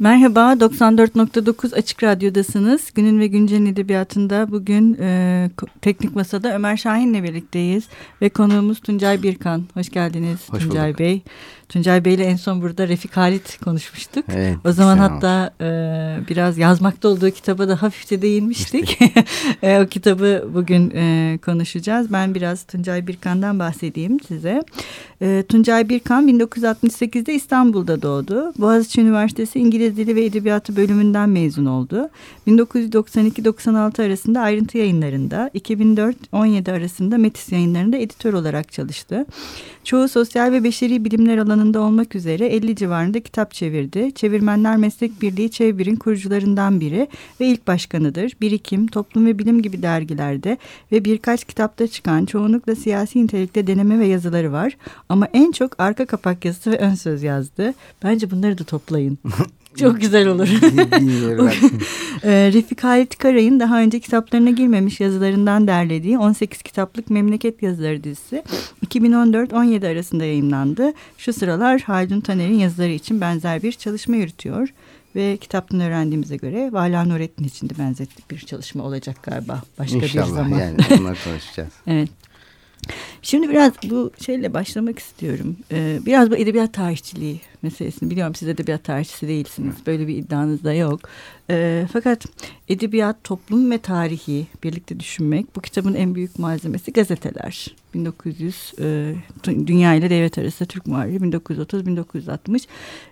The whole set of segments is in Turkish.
Merhaba, 94.9 Açık Radyo'dasınız. Günün ve Güncel'in edebiyatında bugün e, teknik masada Ömer Şahin'le birlikteyiz. Ve konuğumuz Tuncay Birkan. Hoş geldiniz Hoş Tuncay bulduk. Bey. Tuncay Bey'le en son burada Refik Halit konuşmuştuk. Evet, o zaman hatta e, biraz yazmakta olduğu kitaba da hafifçe değinmiştik. e, o kitabı bugün e, konuşacağız. Ben biraz Tuncay Birkan'dan bahsedeyim size. E, Tuncay Birkan 1968'de İstanbul'da doğdu. Boğaziçi Üniversitesi İngiliz Dili ve Edebiyatı bölümünden mezun oldu. 1992-96 arasında ayrıntı yayınlarında, 2004-17 arasında Metis yayınlarında editör olarak çalıştı. Çoğu sosyal ve beşeri bilimler alanında olmak üzere 50 civarında kitap çevirdi. Çevirmenler Meslek Birliği Çevir'in kurucularından biri ve ilk başkanıdır. Birikim, Toplum ve Bilim gibi dergilerde ve birkaç kitapta çıkan çoğunlukla siyasi nitelikte deneme ve yazıları var. Ama en çok arka kapak yazısı ve ön söz yazdı. Bence bunları da toplayın. Çok güzel olur. e, Refik Halit Karay'ın daha önce kitaplarına girmemiş yazılarından derlediği 18 kitaplık Memleket Yazıları dizisi 2014-17 arasında yayınlandı. Şu sıralar Haldun Taner'in yazıları için benzer bir çalışma yürütüyor. Ve kitaptan öğrendiğimize göre Vala Nurettin için de benzettik bir çalışma olacak galiba başka İnşallah, bir zaman. yani onlar konuşacağız. evet. Şimdi biraz bu şeyle başlamak istiyorum. Ee, biraz bu edebiyat tarihçiliği meselesini biliyorum siz edebiyat tarihçisi değilsiniz. Böyle bir iddianız da yok. Ee, fakat edebiyat, toplum ve tarihi birlikte düşünmek bu kitabın en büyük malzemesi gazeteler. 1900 e, Dünya ile Devlet Arası Türk Muharriri 1930-1960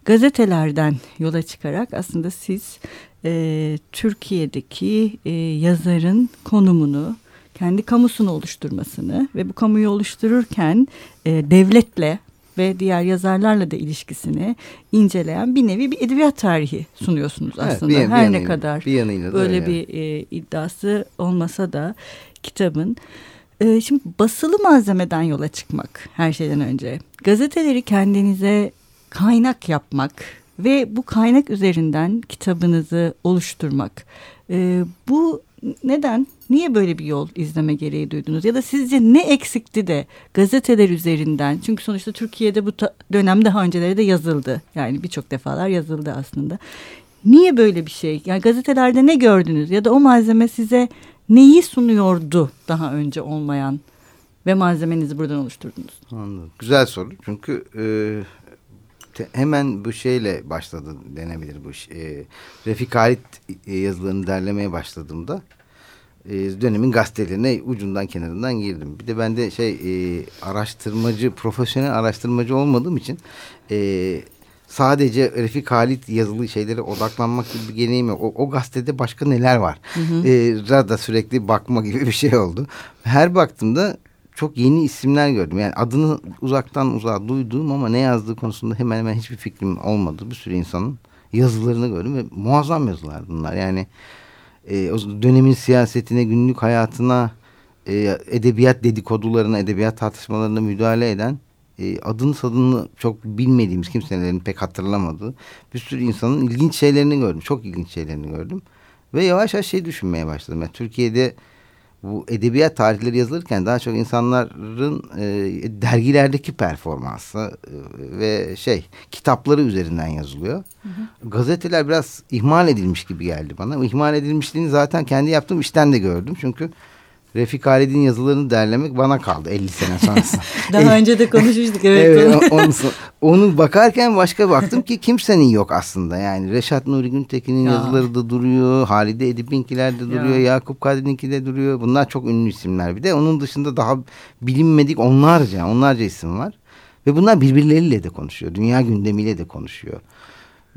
gazetelerden yola çıkarak aslında siz e, Türkiye'deki e, yazarın konumunu kendi kamusunu oluşturmasını ve bu kamuyu oluştururken e, devletle ve diğer yazarlarla da ilişkisini inceleyen bir nevi bir edebiyat tarihi sunuyorsunuz aslında. Evet, bir, Her bir ne kadar bir yanıyla böyle öyle. bir e, iddiası olmasa da kitabın. E, şimdi basılı malzemeden yola çıkmak her şeyden önce. Gazeteleri kendinize kaynak yapmak ve bu kaynak üzerinden kitabınızı oluşturmak. E, bu neden? Niye böyle bir yol izleme gereği duydunuz? Ya da sizce ne eksikti de gazeteler üzerinden? Çünkü sonuçta Türkiye'de bu dönem daha önceleri de yazıldı. Yani birçok defalar yazıldı aslında. Niye böyle bir şey? Yani gazetelerde ne gördünüz? Ya da o malzeme size neyi sunuyordu daha önce olmayan ve malzemenizi buradan oluşturdunuz? Anladım. Güzel soru. Çünkü e, te, hemen bu şeyle başladı denebilir bu iş. E, Refik Halit e, yazılarını derlemeye başladığımda e, dönemin gazetelerine ucundan kenarından girdim. Bir de ben de şey e, araştırmacı, profesyonel araştırmacı olmadığım için e, sadece Refik Halit yazılı şeylere odaklanmak gibi bir geleneğim yok. O, o gazetede başka neler var? Hı hı. E, da sürekli bakma gibi bir şey oldu. Her baktığımda çok yeni isimler gördüm. Yani adını uzaktan uzağa duyduğum ama ne yazdığı konusunda hemen hemen hiçbir fikrim olmadı. Bir sürü insanın yazılarını gördüm ve muazzam yazılar bunlar. Yani e, o dönemin siyasetine, günlük hayatına, e, edebiyat dedikodularına, edebiyat tartışmalarına müdahale eden e, adını sadını çok bilmediğimiz kimselerin pek hatırlamadığı bir sürü insanın ilginç şeylerini gördüm. Çok ilginç şeylerini gördüm. Ve yavaş yavaş şey düşünmeye başladım. Yani Türkiye'de bu edebiyat tarihleri yazılırken daha çok insanların e, dergilerdeki performansı e, ve şey kitapları üzerinden yazılıyor. Hı hı. Gazeteler biraz ihmal edilmiş gibi geldi bana. İhmal edilmişliğini zaten kendi yaptığım işten de gördüm. Çünkü Refik Halid'in yazılarını derlemek bana kaldı 50 sene sonrasında. Daha önce de konuşmuştuk evet. evet onu, onu bakarken başka baktım ki kimsenin yok aslında. Yani Reşat Nuri Güntekin'in ya. yazıları da duruyor. Halide Edip'inkiler de duruyor. Ya. Yakup Kadri'ninki de duruyor. Bunlar çok ünlü isimler bir de. Onun dışında daha bilinmedik onlarca onlarca isim var. Ve bunlar birbirleriyle de konuşuyor. Dünya gündemiyle de konuşuyor.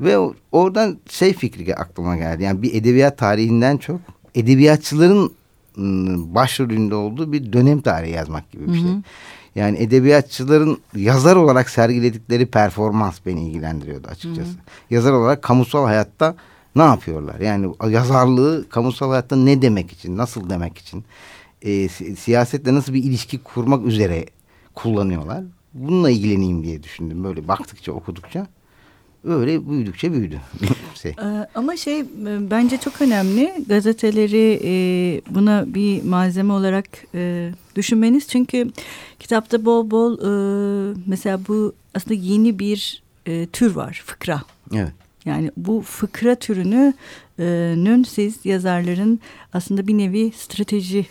Ve oradan şey fikri aklıma geldi. Yani bir edebiyat tarihinden çok edebiyatçıların başrolünde olduğu bir dönem tarihi yazmak gibi bir şey. Hı hı. Yani edebiyatçıların yazar olarak sergiledikleri performans beni ilgilendiriyordu açıkçası. Hı hı. Yazar olarak kamusal hayatta ne yapıyorlar? Yani yazarlığı kamusal hayatta ne demek için, nasıl demek için, e, siyasetle nasıl bir ilişki kurmak üzere kullanıyorlar? Bununla ilgileneyim diye düşündüm böyle baktıkça, okudukça öyle büyüdükçe büyüdü. şey. Ee, ama şey e, bence çok önemli gazeteleri e, buna bir malzeme olarak e, düşünmeniz. Çünkü kitapta bol bol mesela bu aslında yeni bir tür var fıkra. Evet. Yani bu fıkra türünün siz yazarların aslında bir nevi strateji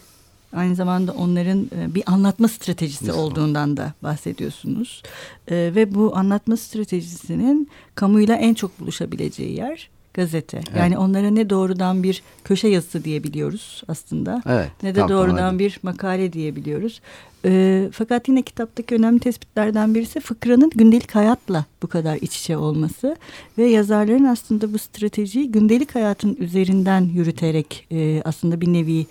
aynı zamanda onların bir anlatma stratejisi Nasıl? olduğundan da bahsediyorsunuz. Ve bu anlatma stratejisinin kamuyla en çok buluşabileceği yer gazete. Evet. Yani onlara ne doğrudan bir köşe yazısı diyebiliyoruz aslında. Evet, ne de doğrudan bir makale diyebiliyoruz. E, fakat yine kitaptaki önemli tespitlerden birisi fıkranın gündelik hayatla bu kadar iç içe olması ve yazarların aslında bu stratejiyi gündelik hayatın üzerinden yürüterek e, aslında bir nevi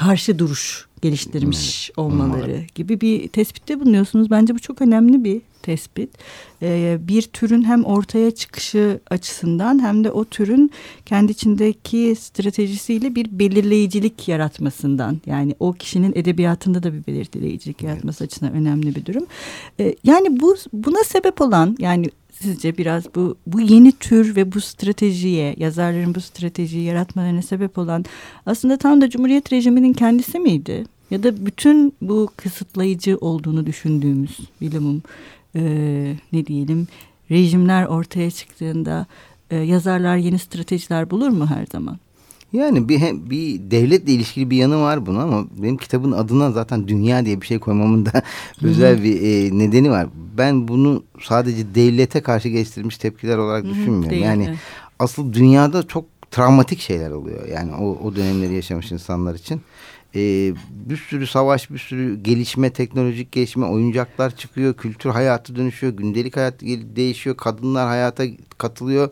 karşı duruş geliştirmiş olmaları gibi bir tespitte bulunuyorsunuz. Bence bu çok önemli bir tespit. Ee, bir türün hem ortaya çıkışı açısından hem de o türün kendi içindeki stratejisiyle bir belirleyicilik yaratmasından yani o kişinin edebiyatında da bir belirleyicilik yaratması evet. açısından önemli bir durum. Ee, yani bu buna sebep olan yani sizce biraz bu bu yeni tür ve bu stratejiye yazarların bu stratejiyi yaratmalarına sebep olan aslında tam da Cumhuriyet rejiminin kendisi miydi? Ya da bütün bu kısıtlayıcı olduğunu düşündüğümüz bilimum e, ne diyelim rejimler ortaya çıktığında e, yazarlar yeni stratejiler bulur mu her zaman? Yani bir, bir devletle ilişkili bir yanı var buna ama benim kitabın adına zaten dünya diye bir şey koymamın da özel bir e, nedeni var. Ben bunu sadece devlete karşı geliştirilmiş tepkiler olarak düşünmüyorum. Değil, yani evet. asıl dünyada çok travmatik şeyler oluyor. Yani o, o dönemleri yaşamış insanlar için. Ee, bir sürü savaş, bir sürü gelişme, teknolojik gelişme, oyuncaklar çıkıyor, kültür hayatı dönüşüyor, gündelik hayat değişiyor, kadınlar hayata katılıyor.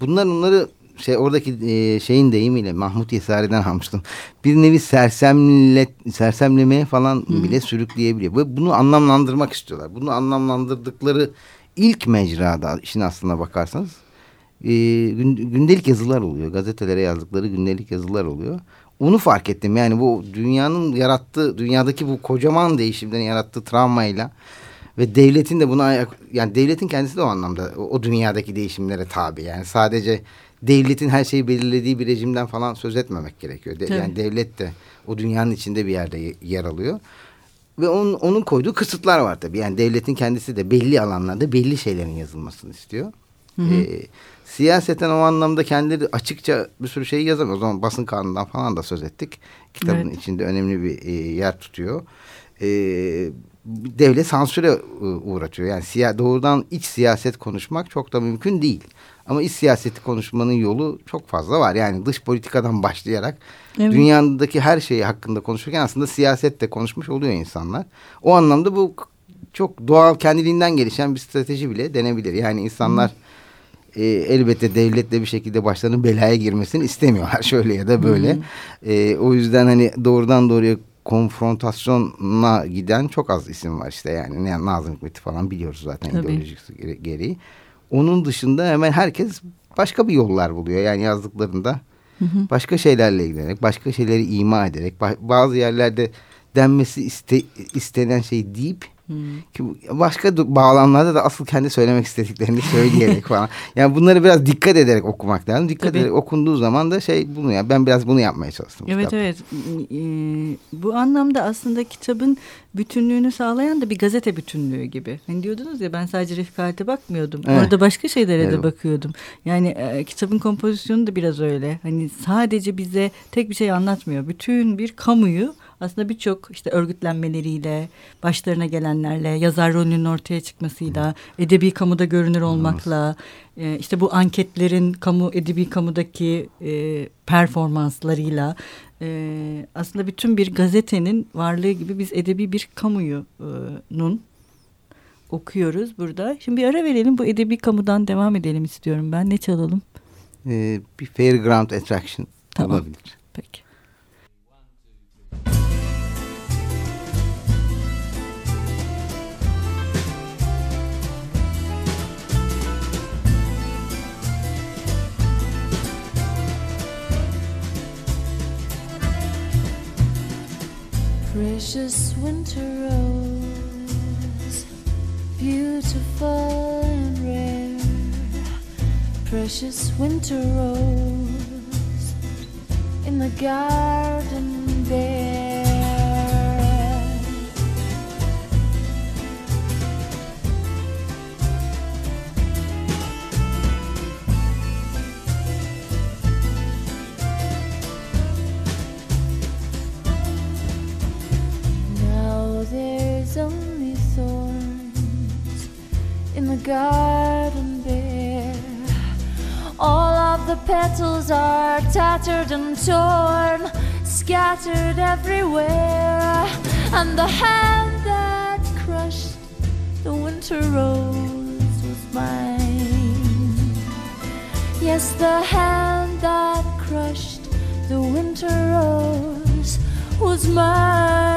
Bunlar onları şey oradaki e, şeyin deyimiyle Mahmut Yesari'den almıştım. Bir nevi sersemle, sersemlemeye falan Hı. bile sürükleyebiliyor. Ve bunu anlamlandırmak istiyorlar. Bunu anlamlandırdıkları ilk mecrada işin aslına bakarsanız e, gündelik yazılar oluyor. Gazetelere yazdıkları gündelik yazılar oluyor. Onu fark ettim. Yani bu dünyanın yarattığı, dünyadaki bu kocaman değişimlerin yarattığı travmayla ve devletin de buna yani devletin kendisi de o anlamda o, o dünyadaki değişimlere tabi. Yani sadece devletin her şeyi belirlediği bir rejimden falan söz etmemek gerekiyor. De, yani devlet de o dünyanın içinde bir yerde yer alıyor. Ve onun, onun koyduğu kısıtlar var tabii. Yani devletin kendisi de belli alanlarda belli şeylerin yazılmasını istiyor. Hı hı. Ee, siyaseten o anlamda kendileri açıkça bir sürü şey yazamıyor. O zaman basın kanunundan falan da söz ettik. Kitabın evet. içinde önemli bir e, yer tutuyor. E, devlet sansüre e, uğratıyor. Yani siya, doğrudan iç siyaset konuşmak çok da mümkün değil. Ama iç siyaseti konuşmanın yolu çok fazla var. Yani dış politikadan başlayarak evet. dünyadaki her şeyi hakkında konuşurken aslında siyasette konuşmuş oluyor insanlar. O anlamda bu çok doğal kendiliğinden gelişen bir strateji bile denebilir. Yani insanlar e, elbette devletle bir şekilde başlarının belaya girmesini istemiyorlar şöyle ya da böyle. E, o yüzden hani doğrudan doğruya konfrontasyona giden çok az isim var işte yani Nazım Hikmet'i falan biliyoruz zaten Tabii. ideolojisi gereği. Onun dışında hemen herkes başka bir yollar buluyor. Yani yazdıklarında hı hı. başka şeylerle ilgilenerek, başka şeyleri ima ederek, bazı yerlerde denmesi iste, istenen şey deyip. Ki başka bağlamlarda da asıl kendi söylemek istediklerini söyleyerek falan. Yani bunları biraz dikkat ederek okumak lazım. Dikkat Tabii. ederek okunduğu zaman da şey bunu ya ben biraz bunu yapmaya çalıştım. Evet kitapta. evet. Ee, bu anlamda aslında kitabın bütünlüğünü sağlayan da bir gazete bütünlüğü gibi. Hani diyordunuz ya ben sadece refikate bakmıyordum. Evet. Orada başka şeylere evet. de bakıyordum. Yani e, kitabın kompozisyonu da biraz öyle. Hani sadece bize tek bir şey anlatmıyor. Bütün bir kamuyu aslında birçok işte örgütlenmeleriyle, başlarına gelenlerle, yazar rolünün ortaya çıkmasıyla, edebi kamuda görünür olmakla, e, işte bu anketlerin kamu edebi kamudaki e, performanslarıyla e, aslında bütün bir gazetenin varlığı gibi biz edebi bir kamuyunun okuyoruz burada. Şimdi bir ara verelim bu edebi kamudan devam edelim istiyorum ben. Ne çalalım? Ee, bir Fairground Attraction tamam. olabilir. Peki. Precious winter rose, beautiful and rare. Precious winter rose in the garden bare. Petals are tattered and torn, scattered everywhere. And the hand that crushed the winter rose was mine. Yes, the hand that crushed the winter rose was mine.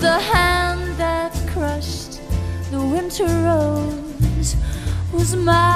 The hand that crushed the winter rose was mine,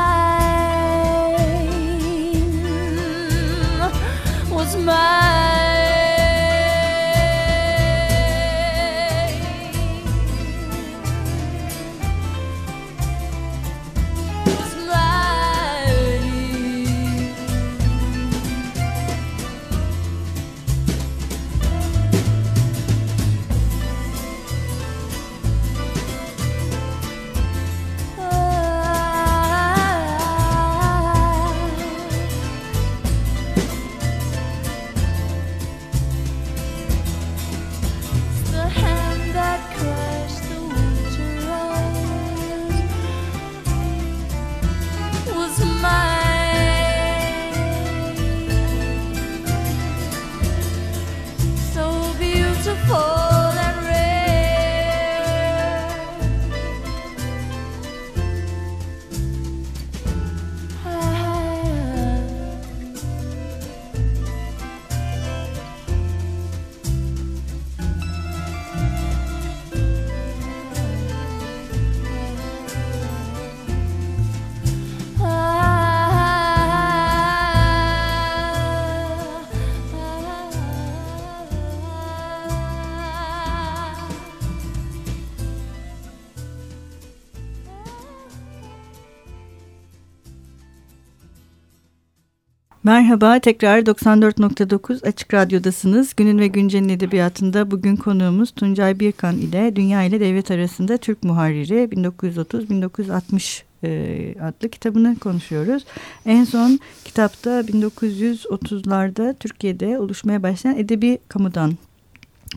Merhaba, tekrar 94.9 Açık Radyo'dasınız. Günün ve Güncel'in edebiyatında bugün konuğumuz Tuncay Birkan ile Dünya ile Devlet Arasında Türk Muharriri 1930-1960 e, adlı kitabını konuşuyoruz. En son kitapta 1930'larda Türkiye'de oluşmaya başlayan edebi kamudan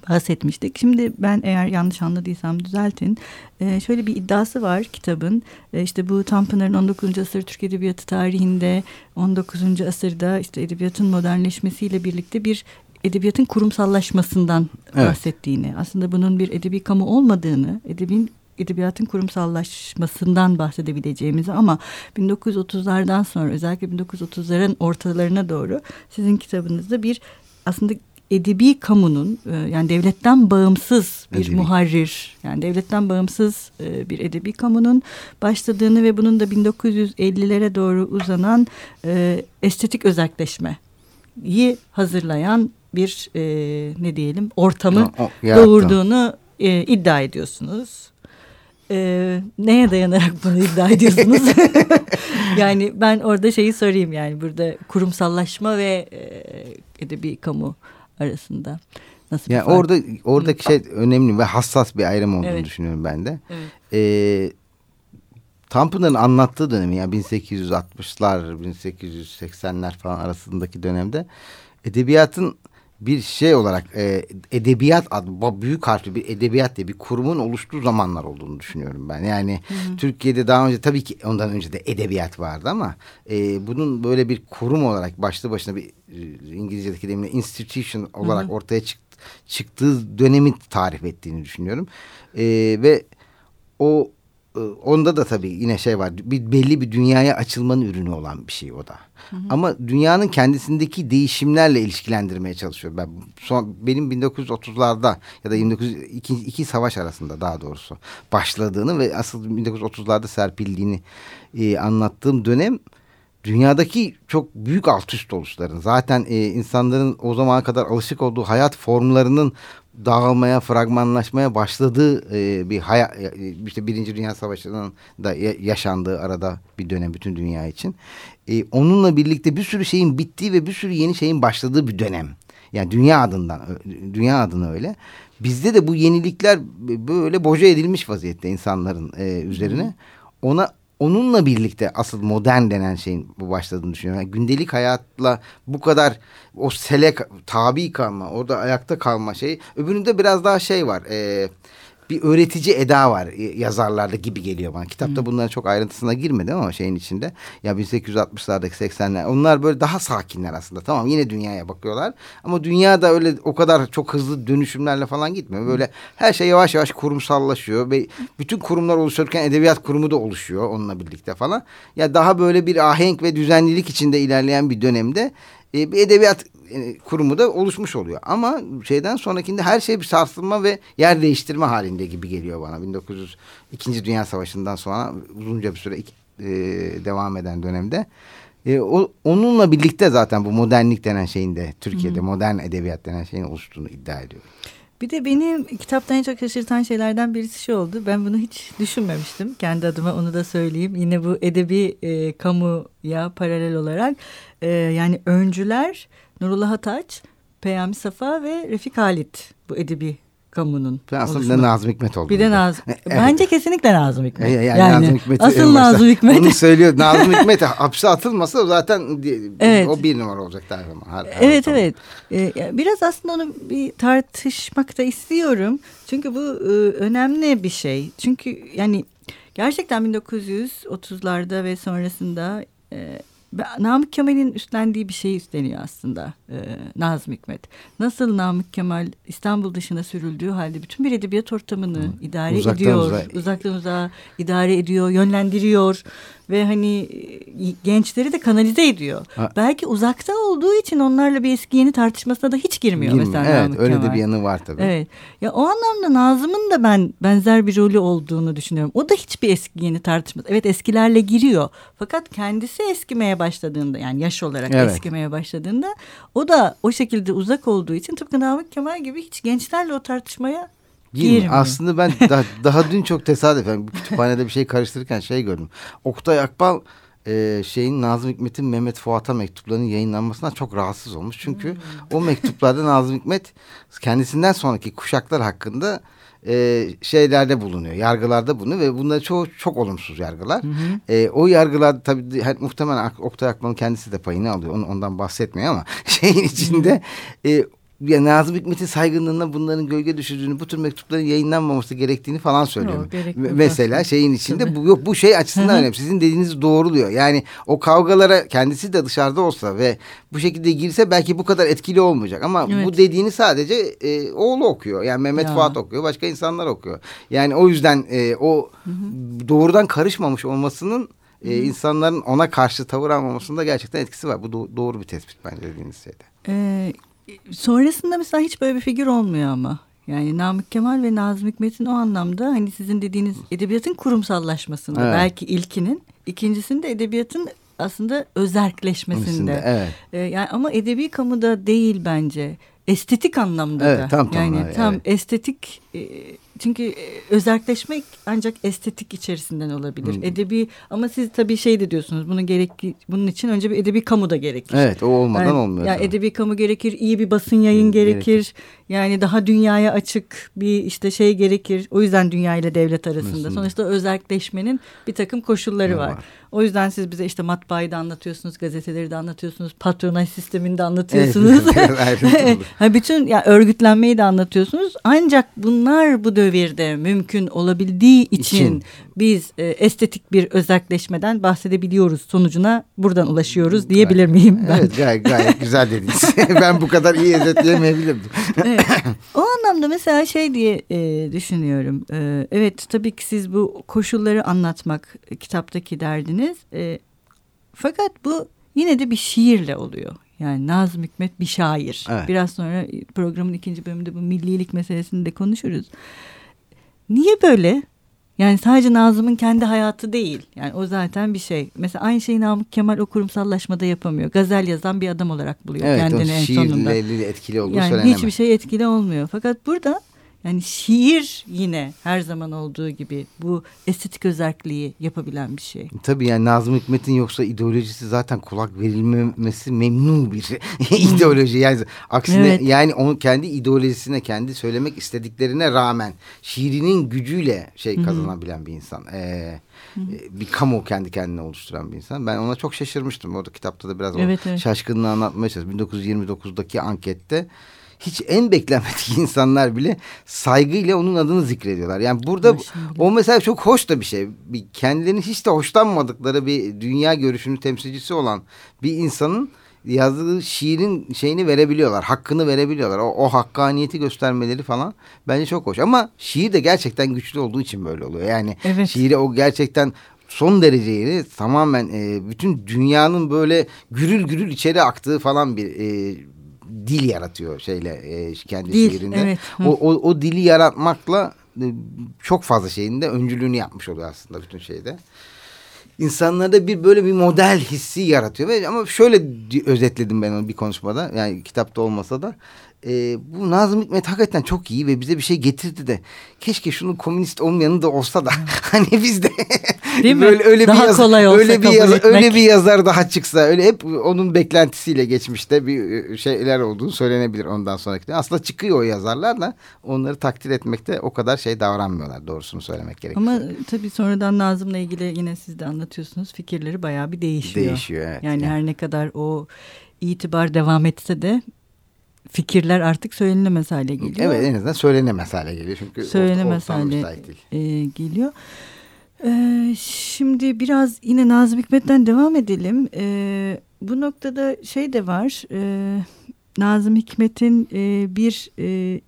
bahsetmiştik. Şimdi ben eğer yanlış anladıysam düzeltin. Ee, şöyle bir iddiası var kitabın. Ee, işte bu Tanpınar'ın 19. asır Türk Edebiyatı tarihinde 19. asırda işte edebiyatın modernleşmesiyle birlikte bir edebiyatın kurumsallaşmasından Evet. bahsettiğini. Aslında bunun bir edebi kamu olmadığını, edebin edebiyatın kurumsallaşmasından bahsedebileceğimizi ama 1930'lardan sonra özellikle 1930'ların ortalarına doğru sizin kitabınızda bir aslında edebi kamunun e, yani devletten bağımsız bir Edebi. muharrir yani devletten bağımsız e, bir edebi kamunun başladığını ve bunun da 1950'lere doğru uzanan e, estetik özelleşmeyi hazırlayan bir e, ne diyelim ortamı O- o- doğurduğunu e, iddia ediyorsunuz. E, neye dayanarak bunu iddia ediyorsunuz? yani ben orada şeyi sorayım yani burada kurumsallaşma ve e, edebi kamu arasında nasıl Yani orada oradaki şey önemli ve hassas bir ayrım olduğunu Evet. düşünüyorum ben de. Evet. Ee, Tanpınar'ın anlattığı dönemi yani 1860'lar 1880'ler falan arasındaki dönemde edebiyatın bir şey olarak e, edebiyat adı bu büyük harfli bir edebiyat diye bir kurumun oluştuğu zamanlar olduğunu düşünüyorum ben. Yani Türkiye'de daha önce tabii ki ondan önce de edebiyat vardı ama e, bunun böyle bir kurum olarak başlı başına bir e, İngilizce'deki deyimle institution olarak ortaya çık, çıktığı dönemi tarif ettiğini düşünüyorum. E, ve o onda da tabii yine şey var. Bir belli bir dünyaya açılmanın ürünü olan bir şey o da. Ama dünyanın kendisindeki değişimlerle ilişkilendirmeye çalışıyor. Ben son benim 1930'larda ya da 19 iki, iki savaş arasında daha doğrusu başladığını ve asıl 1930'larda serpildiğini e, anlattığım dönem dünyadaki çok büyük alt üst oluşların zaten e, insanların o zamana kadar alışık olduğu hayat formlarının dağılmaya, fragmanlaşmaya başladığı e, bir hayat, işte Birinci Dünya Savaşı'nın da ya- yaşandığı arada bir dönem bütün dünya için. e, onunla birlikte bir sürü şeyin bittiği ve bir sürü yeni şeyin başladığı bir dönem. Yani dünya adından, dünya adına öyle. Bizde de bu yenilikler böyle boca edilmiş vaziyette insanların e, üzerine. Ona onunla birlikte asıl modern denen şeyin bu başladığını düşünüyorum. Yani gündelik hayatla bu kadar o sele tabi kalma, orada ayakta kalma şey. Öbüründe biraz daha şey var. E, bir öğretici eda var yazarlarda gibi geliyor bana. Kitapta bunların çok ayrıntısına girmedim ama şeyin içinde. Ya 1860'lardaki 80'ler onlar böyle daha sakinler aslında. Tamam yine dünyaya bakıyorlar ama dünya da öyle o kadar çok hızlı dönüşümlerle falan gitmiyor. Böyle her şey yavaş yavaş kurumsallaşıyor ve bütün kurumlar oluşurken edebiyat kurumu da oluşuyor onunla birlikte falan. Ya daha böyle bir ahenk ve düzenlilik içinde ilerleyen bir dönemde e, bir edebiyat e, kurumu da oluşmuş oluyor. Ama şeyden sonrakinde her şey bir sarsılma ve yer değiştirme halinde gibi geliyor bana. 1902. Dünya Savaşı'ndan sonra uzunca bir süre e, devam eden dönemde. E, o, onunla birlikte zaten bu modernlik denen şeyin de Türkiye'de Hı -hı. modern edebiyat denen şeyin oluştuğunu iddia ediyor. Bir de benim kitaptan en çok şaşırtan şeylerden birisi şu oldu. Ben bunu hiç düşünmemiştim. Kendi adıma onu da söyleyeyim. Yine bu edebi e, kamuya paralel olarak e, yani öncüler Nurullah Ataç, Peyami Safa ve Refik Halit bu edebi kamunun. Aslında de Nazım Hikmet oldu. Bir de Nazım. evet. Bence kesinlikle Nazım Hikmet. Yani, yani Nazım Hikmet asıl Nazım Hikmet. Onu söylüyor. Nazım Hikmet hapse atılmasa zaten evet. o bir numara olacak her zaman. Her, her evet zaman. evet. Ee, biraz aslında onu bir tartışmak da istiyorum. Çünkü bu e, önemli bir şey. Çünkü yani gerçekten 1930'larda ve sonrasında e, Namık Kemal'in üstlendiği bir şey üstleniyor aslında e, Nazım Hikmet. Nasıl Namık Kemal İstanbul dışına sürüldüğü halde bütün bir edebiyat ortamını Hı. idare uzaktan ediyor. Uzağa. Uzaktan uzağa idare ediyor, yönlendiriyor ve hani e, gençleri de kanalize ediyor. Ha. Belki uzakta olduğu için onlarla bir eski yeni tartışmasına da hiç girmiyor, girmiyor. mesela Evet Namık öyle Kemal. de bir yanı var tabii. Evet. Ya o anlamda Nazım'ın da ben benzer bir rolü olduğunu düşünüyorum. O da hiçbir eski yeni tartışması. Evet eskilerle giriyor. Fakat kendisi eskimeye başladığında yani yaş olarak evet. eskimeye başladığında o da o şekilde uzak olduğu için tıpkı Namık Kemal gibi hiç gençlerle o tartışmaya Girmiyor. Aslında ben daha, daha dün çok tesadüfen kütüphanede bir şey karıştırırken şey gördüm. Oktay Akbal e, şeyin Nazım Hikmet'in Mehmet Fuat'a mektuplarının yayınlanmasından çok rahatsız olmuş. Çünkü hmm. o mektuplarda Nazım Hikmet kendisinden sonraki kuşaklar hakkında e, şeylerde bulunuyor, yargılarda bulunuyor ve bunlar çoğu çok olumsuz yargılar. Hı hı. E, o yargılar tabii her, muhtemelen Oktay Akman'ın kendisi de payını alıyor. Onu, ondan bahsetmiyor ama şeyin içinde e, ya Nazım Hikmet'in saygınlığına bunların gölge düşürdüğünü, bu tür mektupların yayınlanmaması gerektiğini falan söylüyor. Mesela şeyin içinde bu yok bu şey açısından önemli. Sizin dediğiniz doğruluyor. Yani o kavgalara kendisi de dışarıda olsa ve bu şekilde girse belki bu kadar etkili olmayacak ama evet. bu dediğini sadece e, oğlu okuyor. Yani Mehmet ya. Fuat okuyor, başka insanlar okuyor. Yani o yüzden e, o hı hı. doğrudan karışmamış olmasının e, insanların ona karşı tavır almamasında gerçekten etkisi var. Bu do doğru bir tespit bence dediğiniz şeyde. Ee, sonrasında mesela hiç böyle bir figür olmuyor ama. Yani Namık Kemal ve Nazım Hikmet'in o anlamda hani sizin dediğiniz edebiyatın kurumsallaşmasında evet. belki ilkinin, ikincisinde edebiyatın aslında özerkleşmesinde. evet. Ee, yani ama edebi kamuda değil bence. Estetik anlamda evet, da. Tam, tam, yani tam evet. estetik e, çünkü e, özelleşmek ancak estetik içerisinden olabilir. Hmm. Edebi ama siz tabii şey de diyorsunuz. Bunun gerek bunun için önce bir edebi kamu da gerekir. Evet, o olmadan yani, olmuyor. Yani edebi kamu gerekir, iyi bir basın yayın hmm, gerekir. gerekir. Yani daha dünyaya açık bir işte şey gerekir. O yüzden dünya ile devlet arasında. Aslında. Sonuçta özelleşmenin bir takım koşulları var. var. O yüzden siz bize işte matbaayı da anlatıyorsunuz, gazeteleri de anlatıyorsunuz, patronaj sistemini de anlatıyorsunuz. Evet, bütün yani örgütlenmeyi de anlatıyorsunuz. Ancak bunlar bu devirde mümkün olabildiği için, için. biz e, estetik bir özelleşmeden bahsedebiliyoruz sonucuna buradan ulaşıyoruz diyebilir miyim ben? Evet gayet, gayet güzel dediniz. ben bu kadar iyi özetleyemeyebilirdim. evet. O anlamda mesela şey diye e, düşünüyorum. E, evet tabii ki siz bu koşulları anlatmak kitaptaki derdiniz. E, fakat bu yine de bir şiirle oluyor. Yani Nazım Hikmet bir şair. Evet. Biraz sonra programın ikinci bölümünde bu millilik meselesini de konuşuruz. Niye böyle? Yani sadece Nazım'ın kendi hayatı değil. Yani o zaten bir şey. Mesela aynı şeyi Namık Kemal o kurumsallaşmada yapamıyor. Gazel yazan bir adam olarak buluyor evet, kendini en sonunda. Evet o etkili olduğu yani söylenemez. Hiçbir şey etkili olmuyor. Fakat burada Yani şiir yine her zaman olduğu gibi bu estetik özelliği yapabilen bir şey. Tabii yani Nazım Hikmet'in yoksa ideolojisi zaten kulak verilmemesi memnun bir ideoloji. Yani aksine evet. yani onun kendi ideolojisine, kendi söylemek istediklerine rağmen şiirinin gücüyle şey kazanabilen bir insan. Ee, bir kamu kendi kendine oluşturan bir insan. Ben ona çok şaşırmıştım. Orada kitapta da biraz evet, evet. şaşkınlığı anlatmaya çalıştım. 1929'daki ankette hiç en beklenmedik insanlar bile saygıyla onun adını zikrediyorlar. Yani burada o mesela çok hoş da bir şey. Bir kendilerini hiç de hoşlanmadıkları bir dünya görüşünün temsilcisi olan bir insanın yazdığı şiirin şeyini verebiliyorlar. Hakkını verebiliyorlar. O, o hakkaniyeti göstermeleri falan bence çok hoş. Ama şiir de gerçekten güçlü olduğu için böyle oluyor. Yani evet. şiiri o gerçekten son derece yeni tamamen e, bütün dünyanın böyle gürül gürül içeri aktığı falan bir e, dil yaratıyor şeyle e, kendi dil, şiirinde. Evet. O, o, o dili yaratmakla e, çok fazla şeyinde öncülüğünü yapmış oluyor aslında bütün şeyde. İnsanlarda bir böyle bir model hissi yaratıyor ve ama şöyle özetledim ben onu bir konuşmada yani kitapta olmasa da e, bu Nazım Hikmet hakikaten çok iyi ve bize bir şey getirdi de keşke şunun komünist olmayanı da olsa da hani biz de Değil mi? böyle öyle daha bir yazar, kolay olsa öyle bir yazar, öyle bir yazar daha çıksa öyle hep onun beklentisiyle geçmişte bir e, şeyler olduğunu söylenebilir ondan sonraki. Aslında çıkıyor o yazarlar da onları takdir etmekte o kadar şey davranmıyorlar doğrusunu söylemek gerekiyor. Ama tabii sonradan Nazım'la ilgili yine siz de anlatıyorsunuz fikirleri bayağı bir değişiyor. Değişiyor evet. Yani, yani. her ne kadar o itibar devam etse de fikirler artık söylenemez hale geliyor. Evet en azından söylenemez hale geliyor. Çünkü söylenemez hale e, geliyor. Ee, şimdi biraz yine Nazım Hikmet'ten devam edelim. Ee, bu noktada şey de var. E, Nazım Hikmet'in e, bir e,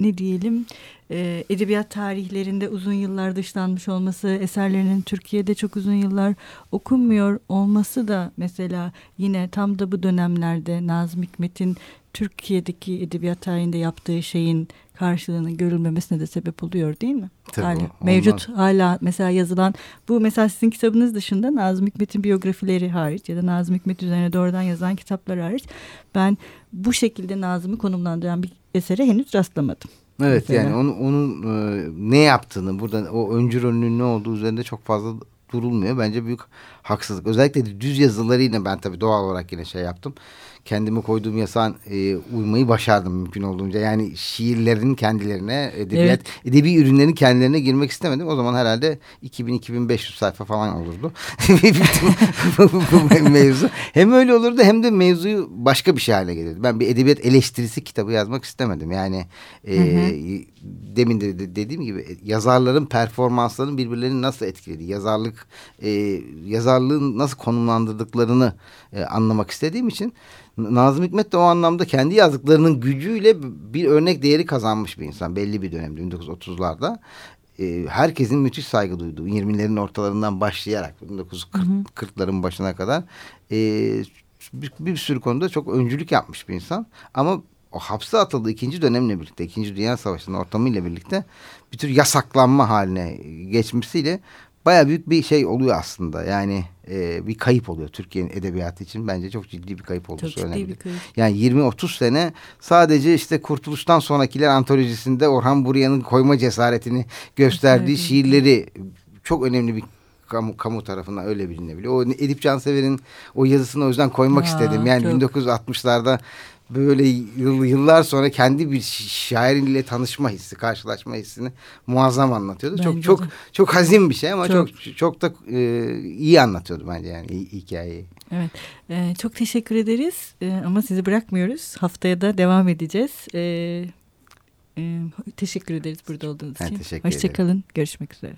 ne diyelim e, edebiyat tarihlerinde uzun yıllar dışlanmış olması, eserlerinin Türkiye'de çok uzun yıllar okunmuyor olması da mesela yine tam da bu dönemlerde Nazım Hikmet'in Türkiye'deki edebiyat tarihinde yaptığı şeyin karşılığının görülmemesine de sebep oluyor değil mi? Tabii, hala, mevcut hala mesela yazılan bu mesela sizin kitabınız dışında Nazım Hikmet'in biyografileri hariç ya da Nazım Hikmet üzerine doğrudan yazılan kitaplar hariç ben bu şekilde Nazım'ı konumlandıran bir esere henüz rastlamadım. Evet mesela. yani onun, onun e, ne yaptığını burada o öncü rolünün ne olduğu üzerinde çok fazla durulmuyor. Bence büyük haksızlık. Özellikle düz yazılarıyla ben tabii doğal olarak yine şey yaptım kendime koyduğum yasağın e, uymayı başardım mümkün olduğunca. Yani şiirlerin kendilerine, edebiyat, evet. edebi ürünlerin kendilerine girmek istemedim. O zaman herhalde 2000-2500 sayfa falan olurdu. mevzu. Hem öyle olurdu hem de mevzuyu başka bir şey hale gelirdi. Ben bir edebiyat eleştirisi kitabı yazmak istemedim. Yani e, hı hı. Demin de dediğim gibi yazarların performanslarının birbirlerini nasıl etkiledi? Yazarlık, e, yazarlığın nasıl konumlandırdıklarını e, anlamak istediğim için Nazım Hikmet de o anlamda kendi yazdıklarının gücüyle bir örnek değeri kazanmış bir insan belli bir dönemde 1930'larda. E, herkesin müthiş saygı duyduğu 20'lerin ortalarından başlayarak 1940'ların başına kadar e, bir sürü konuda çok öncülük yapmış bir insan. Ama o hapse atıldığı ikinci dönemle birlikte, ikinci Dünya Savaşı'nın ortamıyla birlikte bir tür yasaklanma haline geçmesiyle baya büyük bir şey oluyor aslında. Yani e, bir kayıp oluyor Türkiye'nin edebiyatı için. Bence çok ciddi bir kayıp olduğu söylenebilir. Yani 20-30 sene sadece işte Kurtuluş'tan sonrakiler antolojisinde Orhan Buraya'nın koyma cesaretini gösterdiği evet. şiirleri çok önemli bir kamu, kamu tarafından öyle bilinebiliyor. O Edip Cansever'in o yazısını o yüzden koymak ya, istedim. Yani çok... 1960'larda böyle yıllar sonra kendi bir şairiyle tanışma hissi, karşılaşma hissini muazzam anlatıyordu. Bence çok çok de. çok hazin bir şey ama çok çok, çok da e, iyi anlatıyordu bence yani hikayeyi. Evet. Ee, çok teşekkür ederiz. Ee, ama sizi bırakmıyoruz. Haftaya da devam edeceğiz. Ee, e, teşekkür ederiz burada olduğunuz ben için. Hoşçakalın. Görüşmek üzere.